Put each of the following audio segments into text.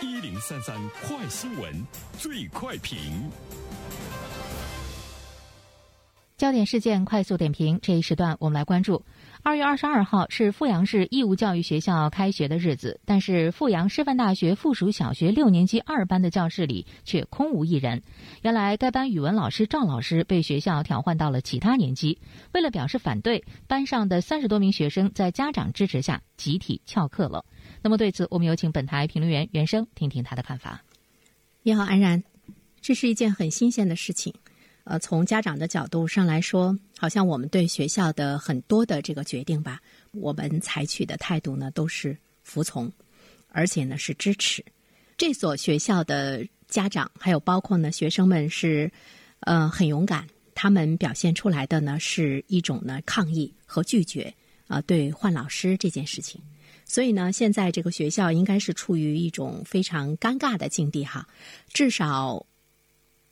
一零三三快新闻，最快评。焦点事件快速点评，这一时段我们来关注。二月二十二号是阜阳市义务教育学校开学的日子，但是阜阳师范大学附属小学六年级二班的教室里却空无一人。原来该班语文老师赵老师被学校调换到了其他年级。为了表示反对，班上的三十多名学生在家长支持下集体翘课了。那么对此，我们有请本台评论员袁生听听他的看法。你好，安然，这是一件很新鲜的事情。呃，从家长的角度上来说，好像我们对学校的很多的这个决定吧，我们采取的态度呢都是服从，而且呢是支持。这所学校的家长还有包括呢学生们是，呃很勇敢，他们表现出来的呢是一种呢抗议和拒绝啊对换老师这件事情。所以呢，现在这个学校应该是处于一种非常尴尬的境地哈，至少。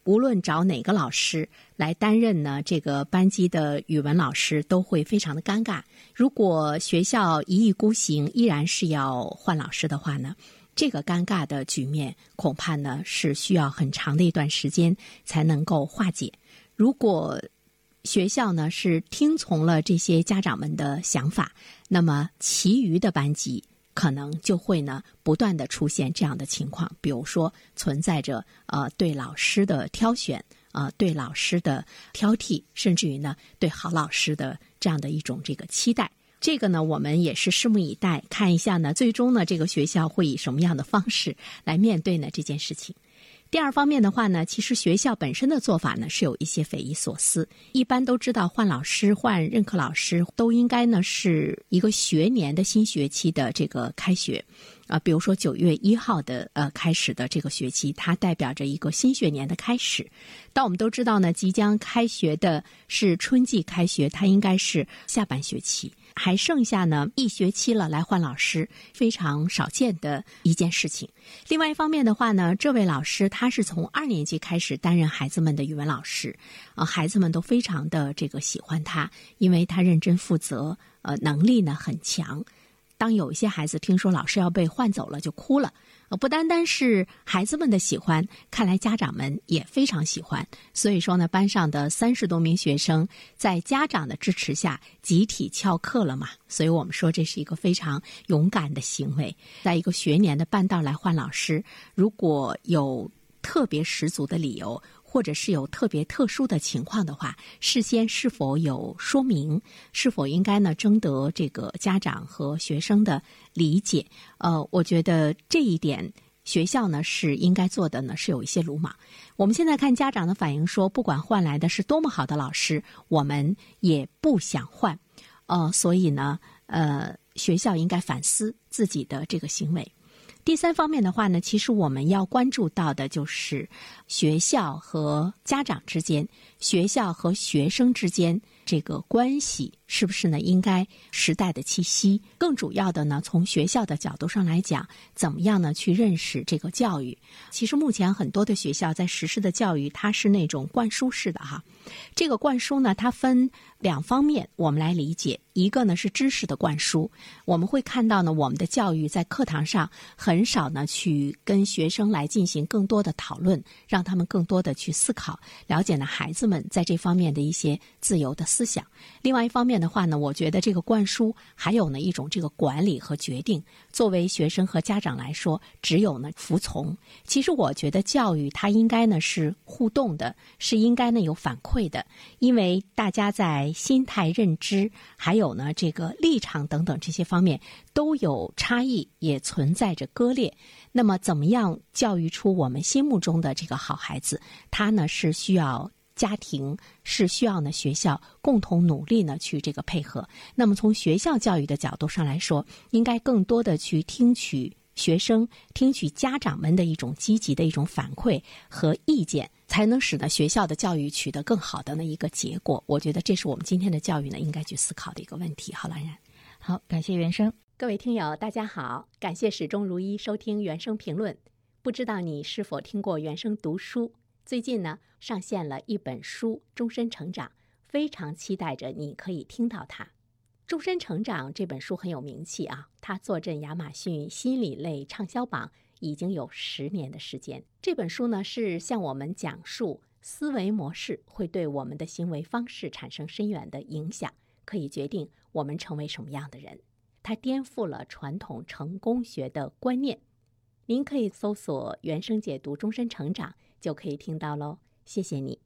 无论找哪个老师来担任呢，这个班级的语文老师都会非常的尴尬。如果学校一意孤行，依然是要换老师的话呢，这个尴尬的局面恐怕呢是需要很长的一段时间才能够化解。如果学校呢是听从了这些家长们的想法，那么其余的班级。可能就会呢不断的出现这样的情况，比如说存在着呃对老师的挑选呃，对老师的挑剔，甚至于呢对好老师的这样的一种这个期待。这个呢，我们也是拭目以待，看一下呢，最终呢这个学校会以什么样的方式来面对呢这件事情。第二方面的话呢，其实学校本身的做法呢是有一些匪夷所思。一般都知道换老师、换任课老师都应该呢是一个学年的新学期的这个开学，啊，比如说九月一号的呃开始的这个学期，它代表着一个新学年的开始。但我们都知道呢，即将开学的是春季开学，它应该是下半学期。还剩下呢一学期了，来换老师非常少见的一件事情。另外一方面的话呢，这位老师他是从二年级开始担任孩子们的语文老师，啊，孩子们都非常的这个喜欢他，因为他认真负责，呃，能力呢很强。当有一些孩子听说老师要被换走了，就哭了。呃，不单单是孩子们的喜欢，看来家长们也非常喜欢。所以说呢，班上的三十多名学生在家长的支持下集体翘课了嘛。所以我们说这是一个非常勇敢的行为，在一个学年的半道来换老师，如果有特别十足的理由。或者是有特别特殊的情况的话，事先是否有说明？是否应该呢征得这个家长和学生的理解？呃，我觉得这一点学校呢是应该做的呢，是有一些鲁莽。我们现在看家长的反应说，不管换来的是多么好的老师，我们也不想换。呃，所以呢，呃，学校应该反思自己的这个行为。第三方面的话呢，其实我们要关注到的就是学校和家长之间、学校和学生之间这个关系是不是呢？应该时代的气息。更主要的呢，从学校的角度上来讲，怎么样呢？去认识这个教育。其实目前很多的学校在实施的教育，它是那种灌输式的哈。这个灌输呢，它分两方面，我们来理解。一个呢是知识的灌输，我们会看到呢，我们的教育在课堂上很少呢去跟学生来进行更多的讨论，让他们更多的去思考，了解呢孩子们在这方面的一些自由的思想。另外一方面的话呢，我觉得这个灌输还有呢一种这个管理和决定。作为学生和家长来说，只有呢服从。其实我觉得教育它应该呢是互动的，是应该呢有反馈的，因为大家在心态、认知还。有呢，这个立场等等这些方面都有差异，也存在着割裂。那么，怎么样教育出我们心目中的这个好孩子？他呢是需要家庭，是需要呢学校共同努力呢去这个配合。那么，从学校教育的角度上来说，应该更多的去听取学生、听取家长们的一种积极的一种反馈和意见。才能使得学校的教育取得更好的那一个结果。我觉得这是我们今天的教育呢应该去思考的一个问题。好，兰然，好，感谢原生。各位听友，大家好，感谢始终如一收听原声评论。不知道你是否听过原声读书？最近呢上线了一本书《终身成长》，非常期待着你可以听到它。《终身成长》这本书很有名气啊，它坐镇亚马逊心理类畅销榜已经有十年的时间。这本书呢，是向我们讲述思维模式会对我们的行为方式产生深远的影响，可以决定我们成为什么样的人。它颠覆了传统成功学的观念。您可以搜索“原声解读终身成长”，就可以听到喽。谢谢你。